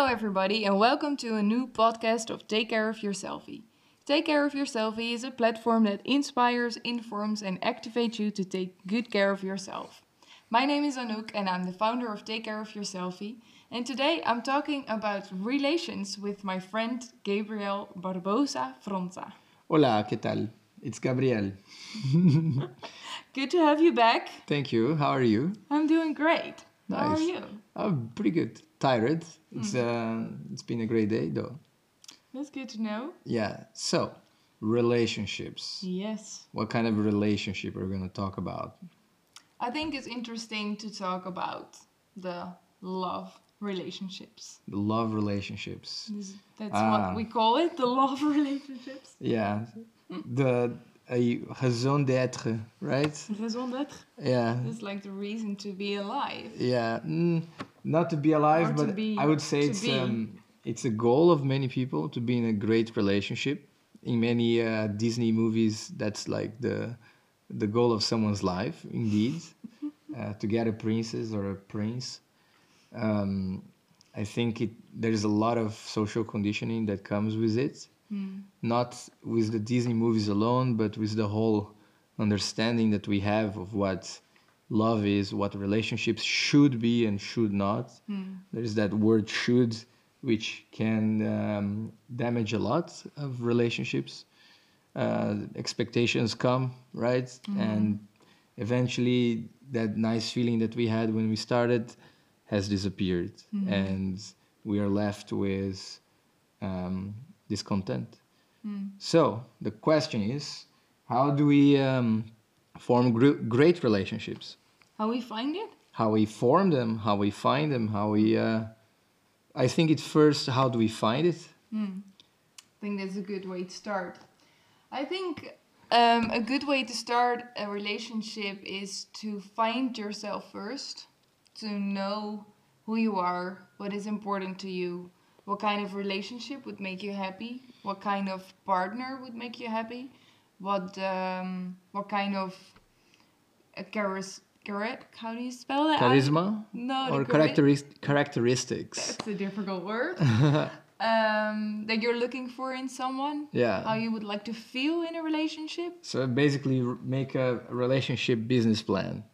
Hello, everybody, and welcome to a new podcast of Take Care of Your Selfie. Take Care of Your Selfie is a platform that inspires, informs, and activates you to take good care of yourself. My name is Anouk, and I'm the founder of Take Care of Your Selfie. And today I'm talking about relations with my friend Gabriel Barbosa Fronta. Hola, ¿qué tal? It's Gabriel. Good to have you back. Thank you. How are you? I'm doing great. Nice. How are you? I'm pretty good. Tired. It's uh, it's been a great day though. That's good to know. Yeah. So, relationships. Yes. What kind of relationship are we gonna talk about? I think it's interesting to talk about the love relationships. The love relationships. This- That's Ah. what we call it, the love relationships. Yeah. The a raison d'être, right? Raison d'être. Yeah. It's like the reason to be alive. Yeah. Mm, not to be alive, but be- I would say it's um it's a goal of many people to be in a great relationship. In many uh, Disney movies, that's like the the goal of someone's life, indeed, uh, to get a princess or a prince. Um, I think it there's a lot of social conditioning that comes with it, not with the Disney movies alone, but with the whole understanding that we have of what love is, what relationships should be and should not. There's that word should, which can um, damage a lot of relationships. Uh, expectations come, right? And eventually, that nice feeling that we had when we started has disappeared. And we are left with um, discontent. So the question is, how do we um, form gr- great relationships? How we find it? How we form them, how we find them, how we. Uh, I think it's first how do we find it? I think that's a good way to start. I think um, a good way to start a relationship is to find yourself first, to know who you are, what is important to you, what kind of relationship would make you happy, what kind of partner would make you happy, what um, what kind of charis, chari- how do you spell that? I- Charisma no, or characteris- characteristics? That's a difficult word. um, that you're looking for in someone. Yeah. How you would like to feel in a relationship. So basically, make a relationship business plan.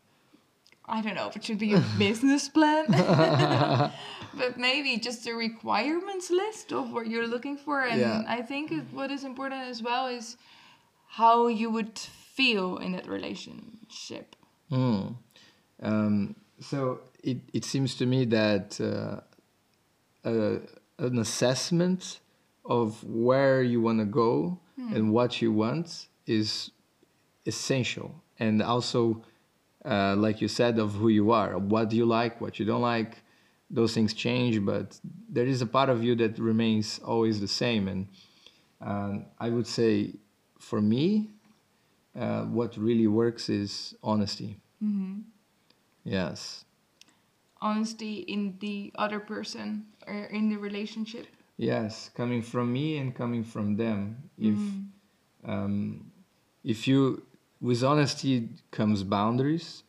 I don't know if it should be a business plan, but maybe just a requirements list of what you're looking for. And Yeah. I think what is important as well is how you would feel in that relationship. Mm. Um, so it, it seems to me that uh, uh, an assessment of where you want to go and what you want is essential. And also, uh, like you said, of who you are. What do you like, what you don't like. Those things change, but there is a part of you that remains always the same. And um, I would say, for me, uh, what really works is honesty. Yes. Honesty in the other person or in the relationship. Yes, coming from me and coming from them. If um, if you with honesty comes boundaries.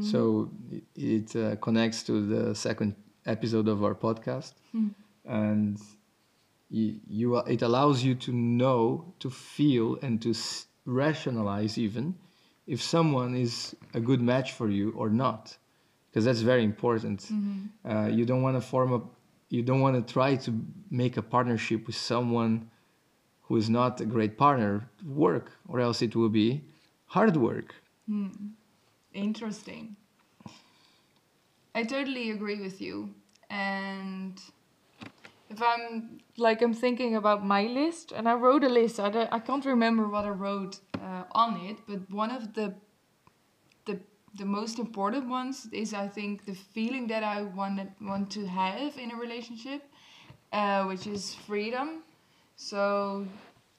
So it, it uh, connects to the second episode of our podcast, and you, you it allows you to know, to feel, and to s- rationalize even if someone is a good match for you or not, because that's very important. Uh, you don't want to form a, you don't want to try to make a partnership with someone who is not a great partner work, or else it will be hard work. Interesting. I totally agree with you. And if I'm like I'm thinking about my list, and I wrote a list. I, don't- I can't remember what I wrote uh, on it, but one of the the the most important ones is I think the feeling that I want want to have in a relationship, uh, which is freedom. So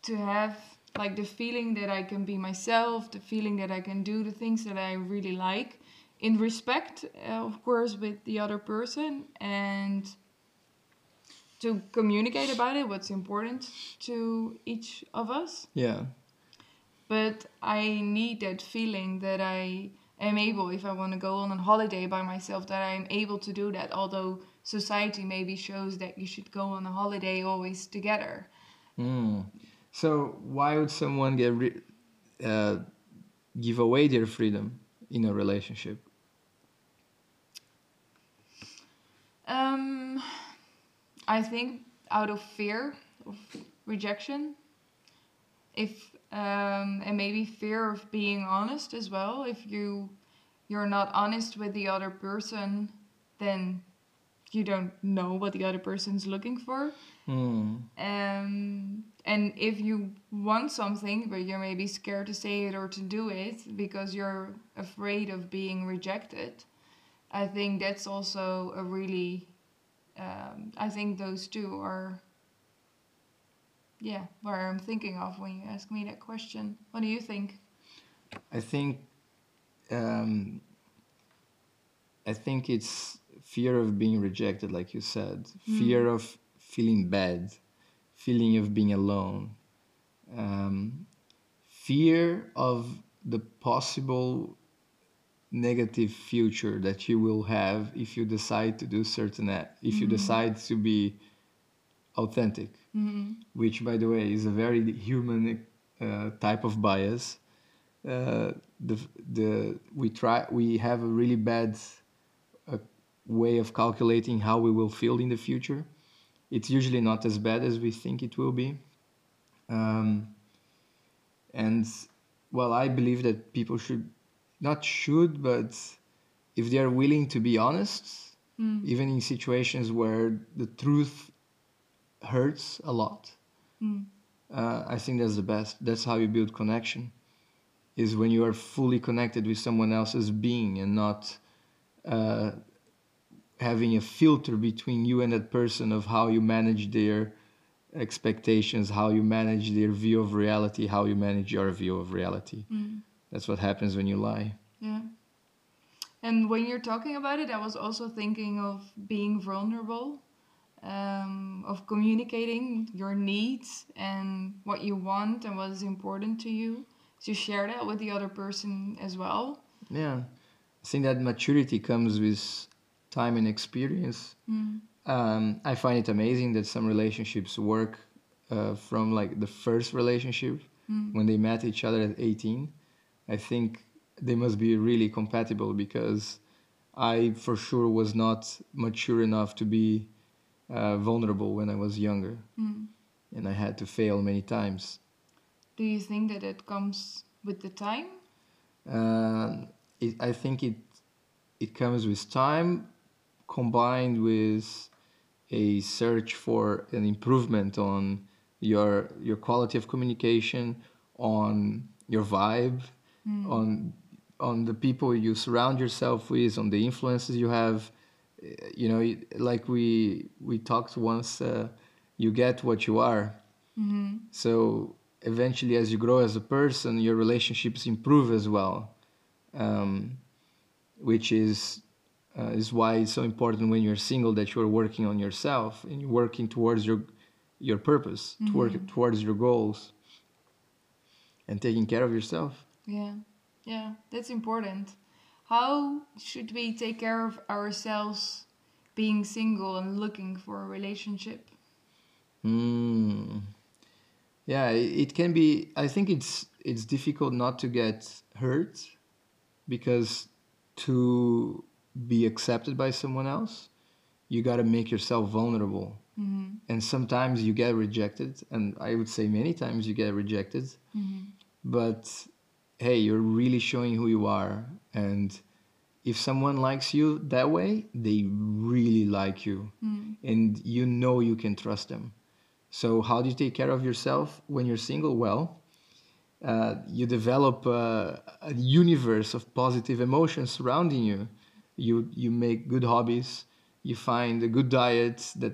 to have like the feeling that I can be myself, the feeling that I can do the things that I really like, in respect, uh, of course, with the other person, and to communicate about it, what's important to each of us. Yeah. But I need that feeling that I am able, if I want to go on a holiday by myself, that I am able to do that. Although society maybe shows that you should go on a holiday always together. Mm. So why would someone get ri- uh, give away their freedom in a relationship? I think out of fear of rejection, if um, and maybe fear of being honest as well. If you you're not honest with the other person, then you don't know what the other person's looking for. Mm. Um, and if you want something, but you're maybe scared to say it or to do it because you're afraid of being rejected, I think that's also a really. Um, I think those two are. Yeah, where I'm thinking of when you ask me that question. What do you think? I think um, I think it's fear of being rejected, like you said, fear of feeling bad, feeling of being alone, um, fear of the possible negative future that you will have if you decide to do certain act, if you decide to be authentic which by the way is a very human uh, type of bias. Uh, the the we try we have a really bad uh, way of calculating how we will feel in the future. It's usually not as bad as we think it will be. Um, and well i believe that people should not should but if they are willing to be honest even in situations where the truth hurts a lot uh, i think that's the best that's how you build connection is when you are fully connected with someone else's being and not uh, having a filter between you and that person of how you manage their expectations how you manage their view of reality how you manage your view of reality that's what happens when you lie Yeah. And when you're talking about it, I was also thinking of being vulnerable, um, of communicating your needs and what you want and what is important to you. To share that with the other person as well. Yeah, I think that maturity comes with time and experience. Um, I find it amazing that some relationships work uh, from like the first relationship when they met each other at 18. I think they must be really compatible because I for sure was not mature enough to be uh, vulnerable when I was younger, and I had to fail many times. Do you think that it comes with the time? Uh, it, I think it it comes with time combined with a search for an improvement on your your quality of communication, on your vibe, on on the people you surround yourself with, on the influences you have. You know, like we we talked once, uh, you get what you are. So eventually, as you grow as a person, your relationships improve as well, um, which is uh, is why it's so important when you're single that you're working on yourself and you're working towards your your purpose, to work towards your goals, and taking care of yourself. Yeah, yeah, that's important. How should we take care of ourselves being single and looking for a relationship? Mm. Yeah, it, it can be. I think it's it's difficult not to get hurt because to be accepted by someone else, you got to make yourself vulnerable. And sometimes you get rejected, and I would say many times you get rejected. But hey, you're really showing who you are, and if someone likes you that way, they really like you, and you know you can trust them. So, how do you take care of yourself when you're single? Well, uh, you develop uh, a universe of positive emotions surrounding you. You you make good hobbies. You find a good diet that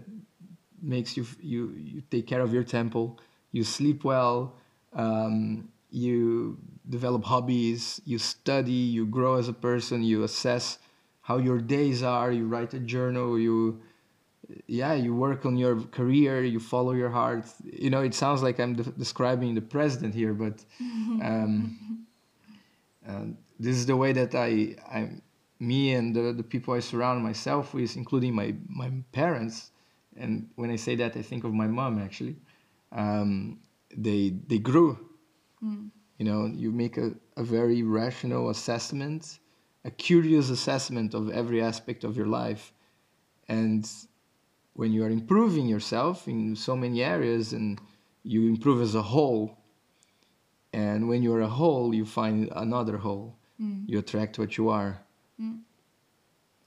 makes you you you take care of your temple. You sleep well. Um, you develop hobbies. You study. You grow as a person. You assess how your days are. You write a journal. You yeah you work on your career you follow your heart you know it sounds like i'm de- describing the president here but um, uh, this is the way that i i me and the, the people I surround myself with, including my my parents, and when I say that, I think of my mom actually. Um, they they grew. You know, you make a, a very rational assessment, a curious assessment of every aspect of your life, and when you are improving yourself in so many areas and you improve as a whole and when you're a whole you find another whole. Mm. You attract what you are. Mm.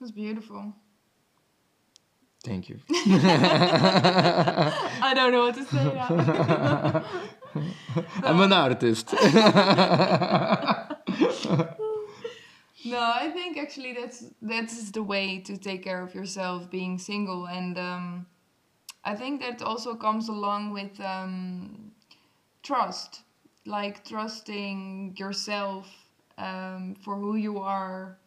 That's beautiful. thank you. I don't know what to say now. i'm an artist no, I think actually that's that's the way to take care of yourself, being single, and um, I think that also comes along with um, trust, like trusting yourself um, for who you are,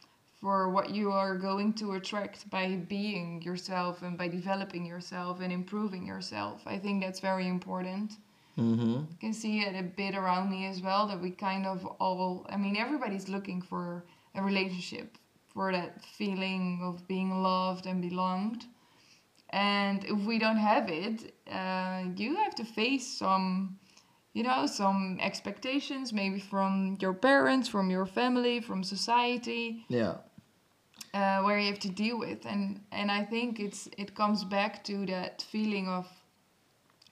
for what you are going to attract by being yourself and by developing yourself and improving yourself. I think that's very important. Hmm I can see it a bit around me as well that we kind of all I mean everybody's looking for a relationship for that feeling of being loved and belonged. And if we don't have it uh, you have to face some you know some expectations maybe from your parents from your family from society yeah. uh, where you have to deal with. And and I think it's it comes back to that feeling of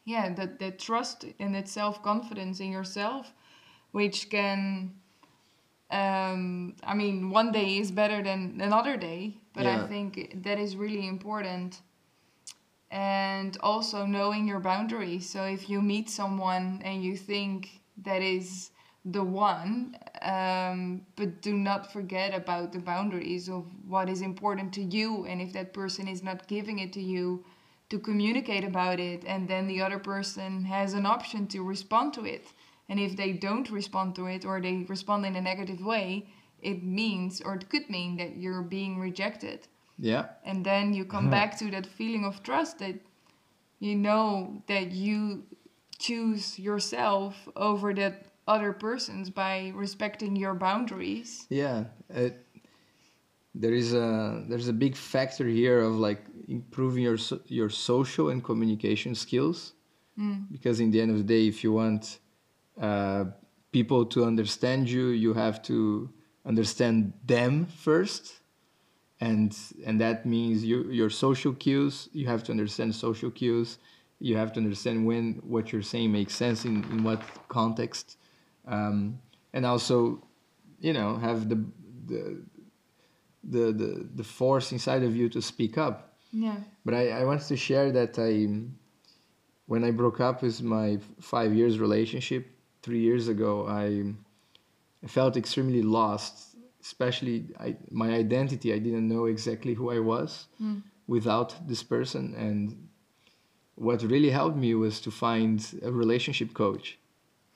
yeah that that trust and that self confidence in yourself which can um I mean one day is better than another day but I think that is really important. And also knowing your boundaries so if you meet someone and you think that is the one um, but do not forget about the boundaries of what is important to you. And if that person is not giving it to you to communicate about it and then the other person has an option to respond to it. And if they don't respond to it or they respond in a negative way it means or it could mean that you're being rejected. Yeah. And then you come back to that feeling of trust that you know that you choose yourself over that other person's by respecting your boundaries. Yeah. It, there is a there's a big factor here of like improving your your social and communication skills. Because in the end of the day if you want uh, people to understand you you have to understand them first. And and that means you, your social cues you have to understand social cues. You have to understand when what you're saying makes sense in, in what context. Um, and also you know have the, the the the the force inside of you to speak up yeah but I, I want to share that I, when I broke up with my five years relationship three years ago, I, I felt extremely lost. Especially I, my identity, I didn't know exactly who I was hmm. without this person. And what really helped me was to find a relationship coach.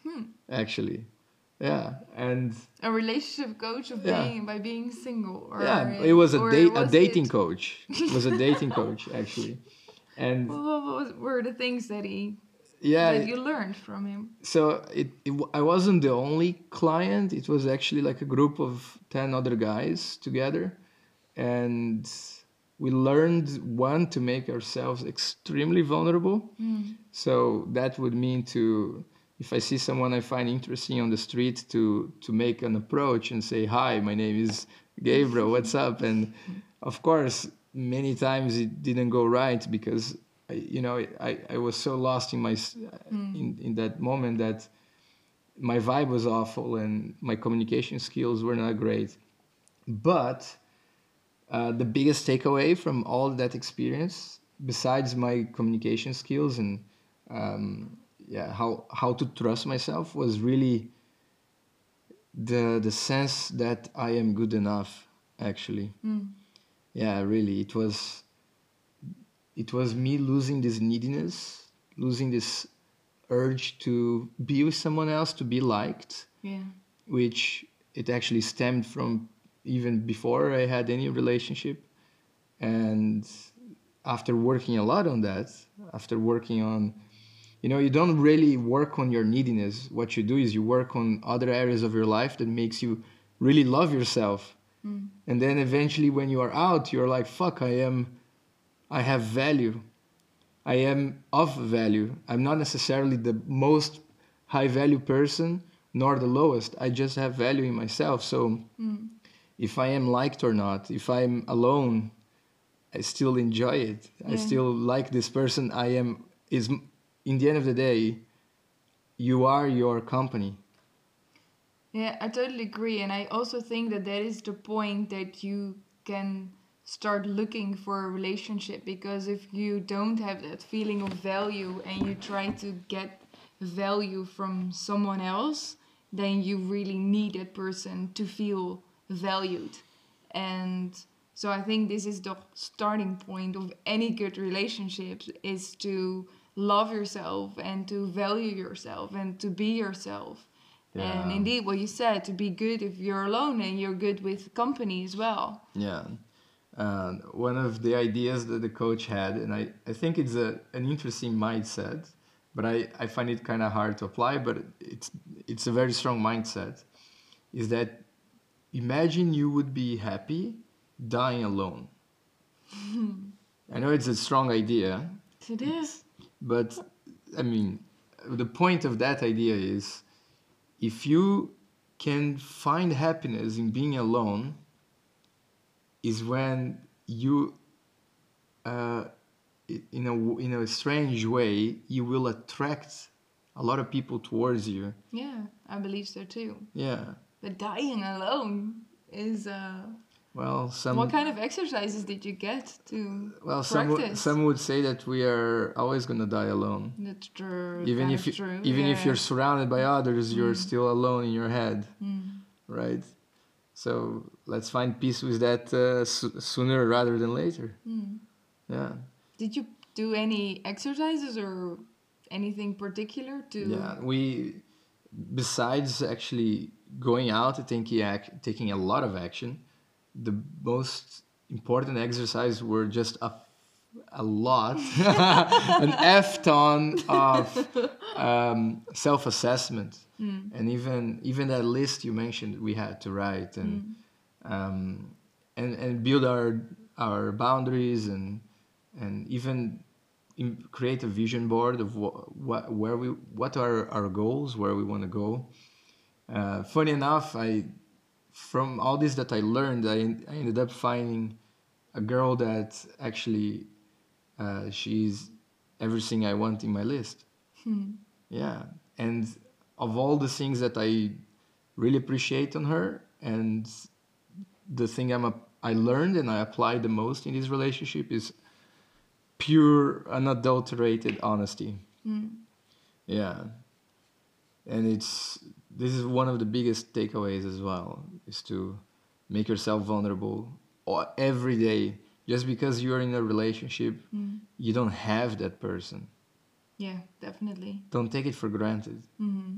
Hmm. Actually, yeah, and a relationship coach of Yeah. being by being single or yeah, it was a date, a dating it- coach. It was a dating coach actually, and what, what were the things that he yeah, that you learned from him? So it, it i wasn't the only client. It was actually like a group of 10 other guys together. And we learned one to make ourselves extremely vulnerable. Hmm. So that would mean to if i see someone i find interesting on the street to to make an approach and say hi my name is gabriel what's up? And of course many times it didn't go right because I, you know I, I was so lost in my s- in, in that moment that my vibe was awful and my communication skills were not great. But uh, the biggest takeaway from all that experience besides my communication skills and um, yeah how how to trust myself was really the the sense that I am good enough actually. Mm. Yeah really it was it was me losing this neediness losing this urge to be with someone else to be liked yeah. which it actually stemmed from even before I had any relationship. And after working a lot on that, after working on, you know, you don't really work on your neediness. What you do is you work on other areas of your life that makes you really love yourself. Mm. and then eventually when you are out you're like fuck i am i have value. I am of value. I'm not necessarily the most high value person nor the lowest. I just have value in myself. So mm. if i am liked or not if i'm alone i still enjoy it. I still like this person i am is in the end of the day you are your company Yeah, I totally agree. And I also think that that is the point that you can start looking for a relationship because if you don't have that feeling of value and you try to get value from someone else, then you really need that person to feel valued. And so I think this is the starting point of any good relationships is to love yourself and to value yourself and to be yourself. And indeed, what you said, to be good if you're alone and you're good with company as well. Yeah. One of the ideas that the coach had, and I, I think it's a, an interesting mindset, but I, I find it kind of hard to apply, but it's, it's a very strong mindset, is that imagine you would be happy dying alone. I know it's a strong idea, It is. But I mean, the point of that idea is if you can find happiness in being alone, is when you, uh, in a in a strange way, you will attract a lot of people towards you. Yeah, I believe so too. Yeah. But dying alone is. Uh, Well, some what kind of exercises did you get to well some would, some would say that we are always gonna die alone. That's true. even if you, true. even if yeah. you're surrounded by others, you're still alone in your head, Mm. right? So let's find peace with that uh, so- sooner rather than later. Mm. Yeah, Did you do any exercises or anything particular to? yeah. We besides actually going out and taking ac- taking a lot of action, the most important exercise were just a a lot, an F ton of um, self assessment. Mm. and even even that list you mentioned we had to write and um, and and build our our boundaries and and even create a vision board of what, what where we what are our goals where we want to go uh, funny enough i from all this that i learned i, I ended up finding a girl that actually uh, she's everything i want in my list Hmm. yeah and of all the things that i really appreciate on her and the thing i'm a, i learned and i applied the most in this relationship is pure unadulterated honesty Mm. yeah and it's this is one of the biggest takeaways as well is to make yourself vulnerable every day just because you're in a relationship Mm. you don't have that person Yeah, definitely. don't take it for granted hmm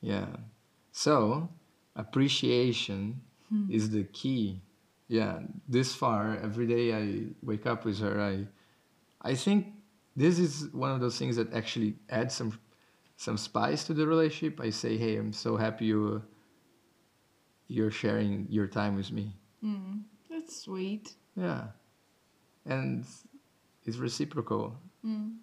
Yeah. So, appreciation Hmm. is the key. Yeah. This far, every day I wake up with her. I, I think this is one of those things that actually adds some, some spice to the relationship. I say, hey, I'm so happy you, you're sharing your time with me. Mm. That's sweet. Yeah. And it's reciprocal Mm.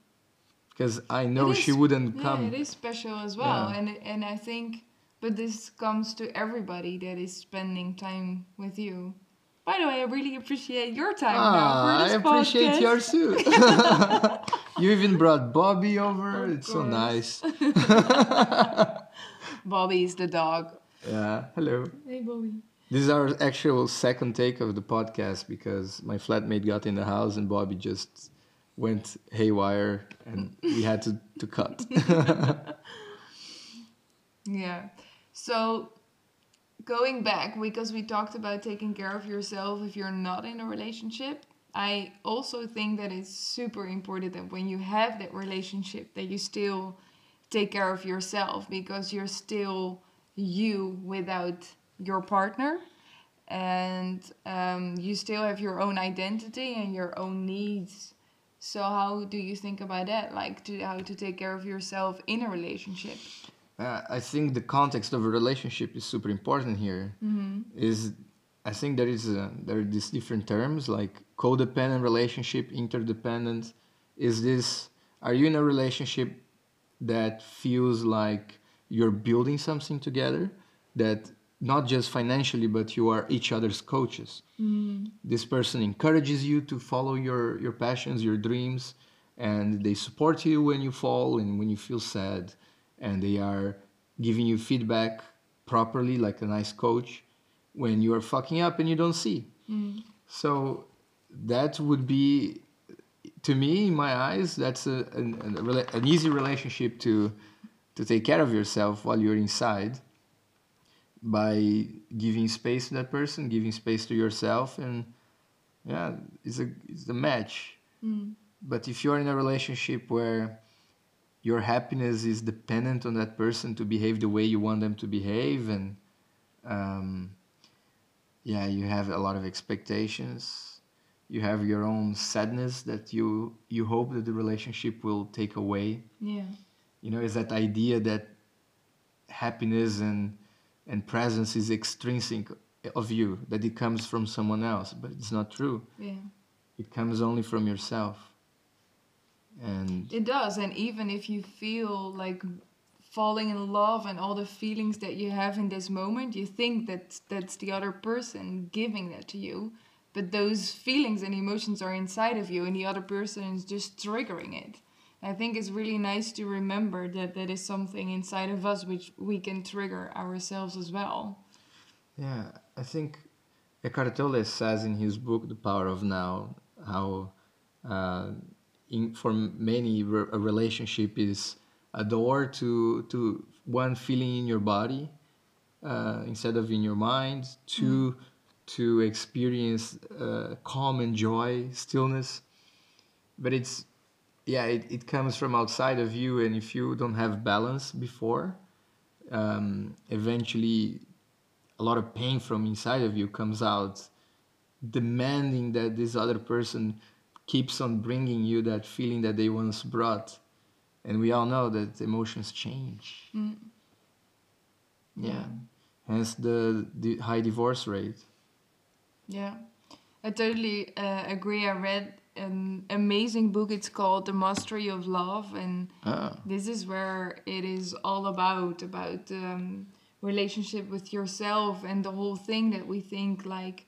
because I know It she wouldn't Yeah, come. it is special as well, Yeah. and and I think, but this comes to everybody that is spending time with you. By the way, I really appreciate your time now Ah, for I appreciate podcast. yours too. you even brought Bobby over. Of it's so nice. Bobby is the dog. Yeah. Hello. Hey, Bobby. This is our actual second take of the podcast because my flatmate got in the house and Bobby just went haywire and we had to, to cut. Yeah. So going back, because we talked about taking care of yourself if you're not in a relationship, I also think that it's super important that when you have that relationship that you still take care of yourself because you're still you without your partner and um, you still have your own identity and your own needs. So how do you think about that? Like to how to take care of yourself in a relationship Uh, I think the context of a relationship is super important here. mm-hmm. Is I think there is a, there are these different terms like codependent relationship, interdependent. Is this are you in a relationship that feels like you're building something together that not just financially but you are each other's coaches this person encourages you to follow your your passions your dreams and they support you when you fall and when you feel sad and they are giving you feedback properly like a nice coach when you are fucking up and you don't see. Mm. So that would be to me in my eyes that's a, an, a an easy relationship to to take care of yourself while you're inside by giving space to that person giving space to yourself and yeah it's a it's a match. Mm. But if you're in a relationship where your happiness is dependent on that person to behave the way you want them to behave and um, yeah you have a lot of expectations you have your own sadness that you you hope that the relationship will take away Yeah. you know is that idea that happiness and and presence is extrinsic of you that it comes from someone else but it's not true Yeah. it comes only from yourself and It does, and even if you feel like falling in love and all the feelings that you have in this moment, you think that that's the other person giving that to you, but those feelings and emotions are inside of you, and the other person is just triggering it. I think it's really nice to remember that that is something inside of us which we can trigger ourselves as well. Yeah, I think Eckhart Tolle says in his book *The Power of Now* how uh, in, for many re- a relationship is a door to to one feeling in your body uh, instead of in your mind, two to experience uh, calm and joy, stillness. But it's yeah, it, it comes from outside of you, and if you don't have balance before, um, eventually a lot of pain from inside of you comes out demanding that this other person keeps on bringing you that feeling that they once brought. And we all know that emotions change. Yeah. Hence the, the high divorce rate. Yeah, I totally uh, agree. I read an amazing book. It's called The Mastery of Love, and ah, this is where it is all about about um, relationship with yourself and the whole thing that we think like.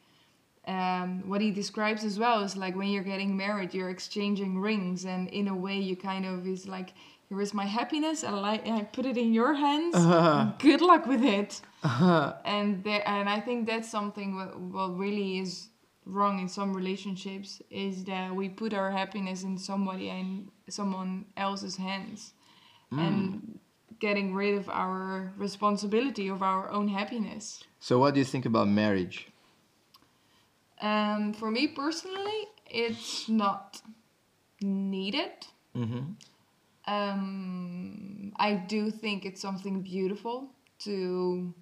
Um, what he describes as well is like when you're getting married, you're exchanging rings, and in a way, you kind of is like, here is my happiness, and I, I put it in your hands. Uh-huh. Good luck with it. Uh-huh. And there and i think that's something what, what really is wrong in some relationships is that we put our happiness in somebody and someone else's hands. Hmm. And getting rid of our responsibility of our own happiness. So what do you think about marriage um, for me personally it's not needed mm-hmm. um, I do think it's something beautiful to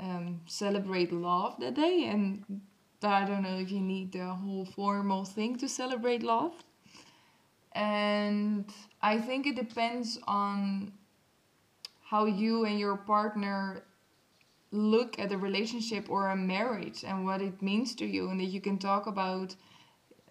um, celebrate love that day, and I don't know if you need the whole formal thing to celebrate love. And I think it depends on how you and your partner look at a relationship or a marriage and what it means to you, and that you can talk about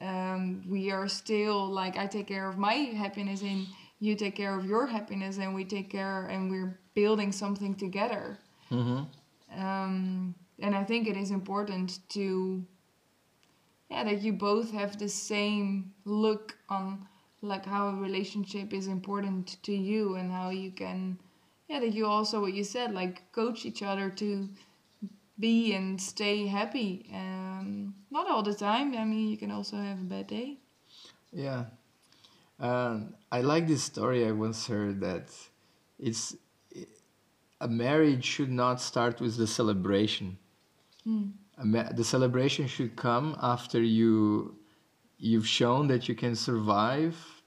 um, we are still like I take care of my happiness and you take care of your happiness and we take care and we're building something together. Mm-hmm. Um, and I think it is important to yeah that you both have the same look on like how a relationship is important to you and how you can yeah that you also what you said like coach each other to be and stay happy um, not all the time i mean you can also have a bad day Yeah. Um, I like this story I once heard that it's a marriage should not start with the celebration. A ma- the celebration should come after you you've shown that you can survive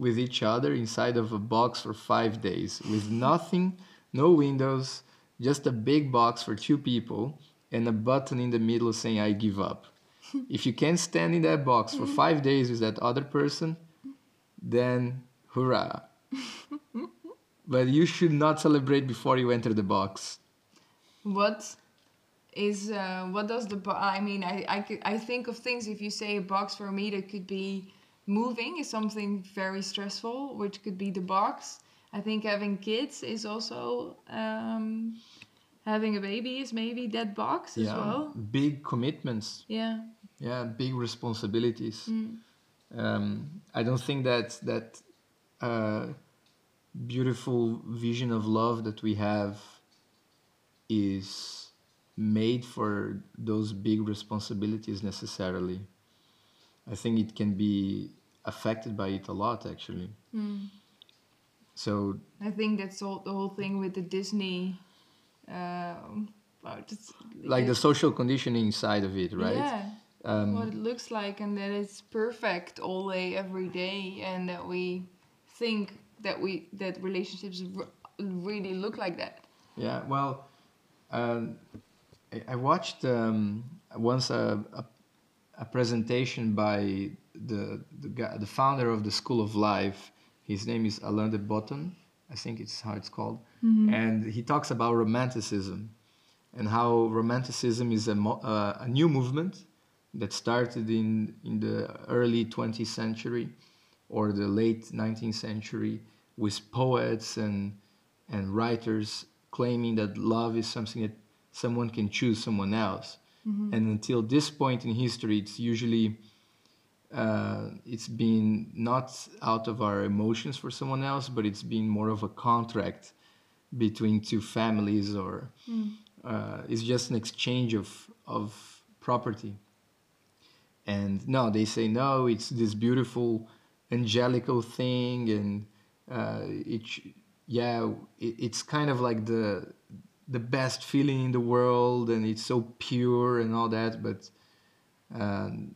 with each other inside of a box for five days with nothing, no windows, just a big box for two people and a button in the middle saying I give up. if you can't stand in that box for five days with that other person, then hurrah. but you should not celebrate before you enter the box. what is uh, what does the bo- I mean I I, I think of things if you say a box for me that could be moving is something very stressful which could be the box. I think having kids is also um, having a baby is maybe that box as well. big commitments. Yeah. Yeah big responsibilities. Mm. um, i don't think that that uh, beautiful vision of love that we have is made for those big responsibilities necessarily. I think it can be affected by it a lot actually. Mm. so I think that's all the whole thing with the Disney um, about it's, like the social conditioning side of it right? Yeah. Um, what it looks like and that it's perfect all day every day and that we think that we that relationships r- really look like that. Yeah, well, um, I, I watched um, once a, a, a presentation by the the, the founder of the School of Life. His name is Alain de Botton, I think it's how it's called, and he talks about romanticism and how romanticism is a, mo- uh, a new movement that started in in the early 20th century or the late 19th century with poets and and writers claiming that love is something that someone can choose someone else and until this point in history it's usually uh, it's been not out of our emotions for someone else but it's been more of a contract between two families or uh, it's just an exchange of of property. And no they say no it's this beautiful angelical thing and uh, it yeah it, it's kind of like the the best feeling in the world and it's so pure and all that but um,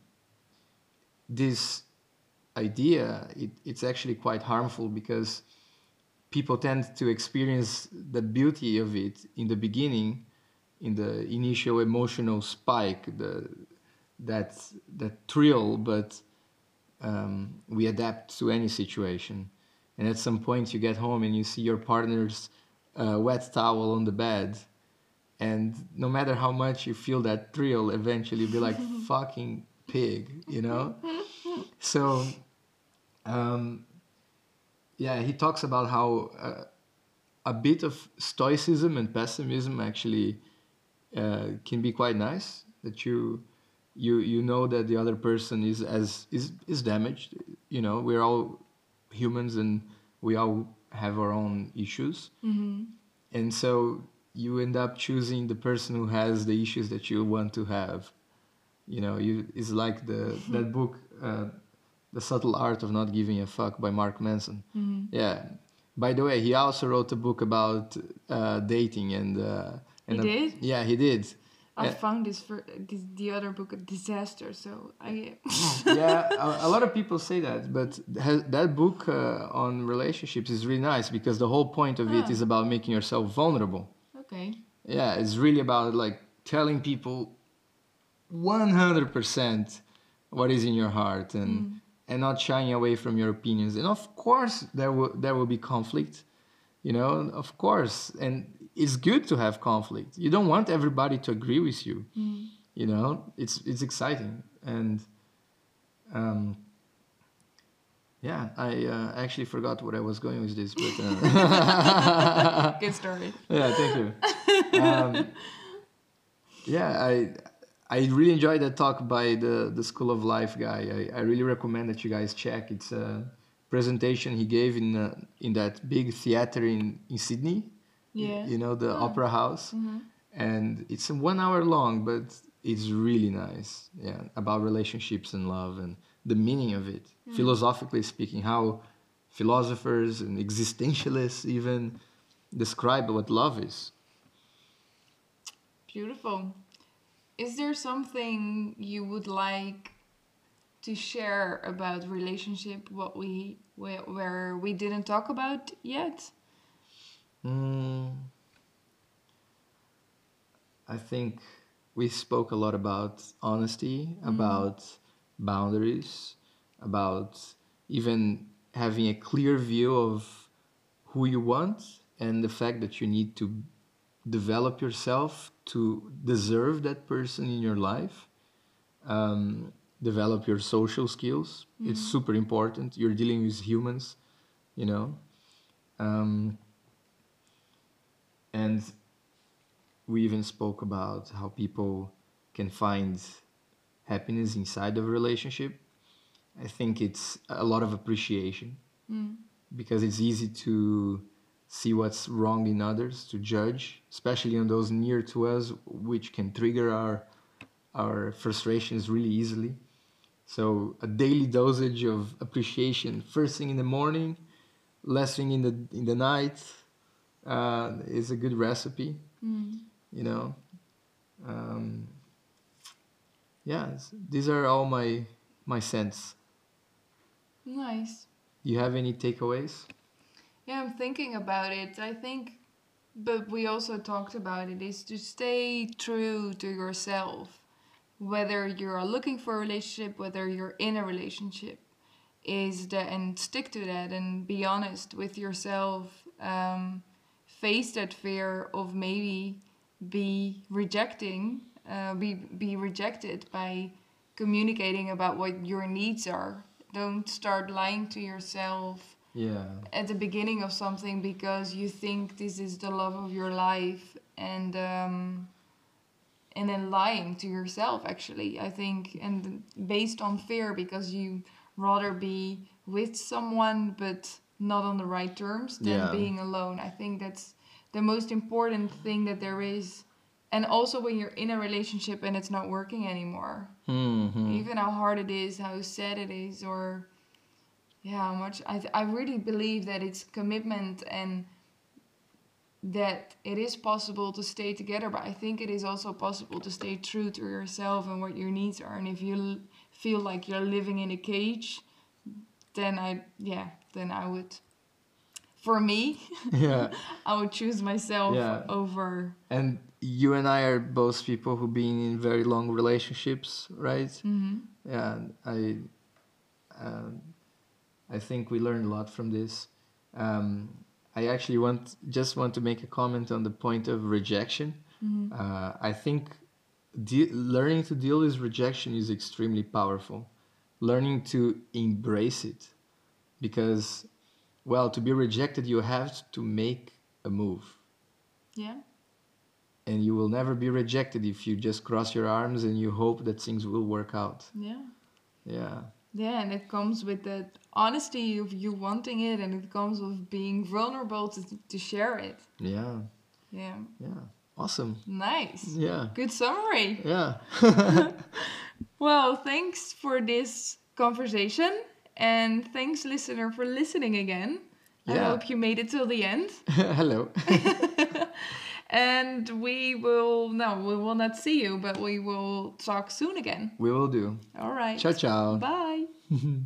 this idea it, it's actually quite harmful because people tend to experience the beauty of it in the beginning in the initial emotional spike the that that thrill but um, we adapt to any situation. And at some point you get home and you see your partner's uh, wet towel on the bed and no matter how much you feel that thrill eventually you'll be like fucking pig you know? So um, yeah he talks about how uh, a bit of stoicism and pessimism actually uh, can be quite nice that you you you know that the other person is as is is damaged you know? We're all humans and we all have our own issues. And so you end up choosing the person who has the issues that you want to have. You know you it's like the that book uh, the subtle art of not giving a fuck by mark manson. Yeah. By the way he also wrote a book about uh, dating and uh, and He a- did? yeah he did I Yeah. found this for this, the other book a disaster so I yeah, a, a lot of people say that, but ha- that book uh, on relationships is really nice because the whole point of it Ah. is about making yourself vulnerable. okay Yeah, it's really about like telling people 100% what is in your heart and and not shying away from your opinions. And of course, there will there will be conflict, you know, of course, and it's good to have conflict. You don't want everybody to agree with you, you know. It's it's exciting and. Um, yeah, I uh, actually forgot what I was going with this, but uh, good story yeah, thank you. Um, yeah, I I really enjoyed that talk by the the School of Life guy. I, I really recommend that you guys check. It's a presentation he gave in uh, in that big theater in in Sydney. Yeah You know the Opera House, mm-hmm. and it's one hour long, but it's really nice. Yeah, about relationships and love and the meaning of it, mm. philosophically speaking, how philosophers and existentialists even describe what love is. Beautiful. Is there something you would like to share about relationship what we where, where we didn't talk about yet? Mm, I think we spoke a lot about honesty, about boundaries, about even having a clear view of who you want and the fact that you need to develop yourself to deserve that person in your life. Um, develop your social skills. It's super important. You're dealing with humans, you know. Um, and we even spoke about how people can find happiness inside of a relationship. I think it's a lot of appreciation hmm. because it's easy to see what's wrong in others, to judge, especially on those near to us, which can trigger our our frustrations really easily. So a daily dosage of appreciation, first thing in the morning, last thing in the in the night, uh, is a good recipe. You know, um, yeah, these are all my my sense. Nice. You have any takeaways? Yeah, I'm thinking about it. I think, but we also talked about it, is to stay true to yourself. Whether you're looking for a relationship, whether you're in a relationship, is that, and stick to that and be honest with yourself. Um, face that fear of maybe be rejecting, uh, be, be rejected by communicating about what your needs are. Don't start lying to yourself Yeah, at the beginning of something because you think this is the love of your life and um, and then lying to yourself actually I think and based on fear because you rather be with someone but not on the right terms than Yeah. being alone I think that's the most important thing that there is and also when you're in a relationship and it's not working anymore hmm even how hard it is, how sad it is, or yeah, how much I I really believe that it's commitment and that it is possible to stay together. But I think it is also possible to stay true to yourself and what your needs are. And if you l- feel like you're living in a cage, then I yeah, then I would. For me, yeah. I would choose myself Yeah. over. And you and I are both people who've been in very long relationships, right? hmm Yeah, and I, um, I think we learned a lot from this. Um, I actually want just want to make a comment on the point of rejection. Uh, I think de- learning to deal with rejection is extremely powerful. Learning to embrace it, because, well, to be rejected, you have to make a move Yeah. and you will never be rejected if you just cross your arms and you hope that things will work out. Yeah. Yeah. Yeah, and it comes with that honesty of you wanting it, and it comes with being vulnerable to, to share it. Yeah. Yeah, Yeah. Awesome. nice. Yeah. Good summary. Yeah. Well, thanks for this conversation, and thanks, listener, for listening again. I hope you made it till the end. Hello. And we will, no, we will not see you, but we will talk soon again. we will do. All right. Ciao, ciao. Bye.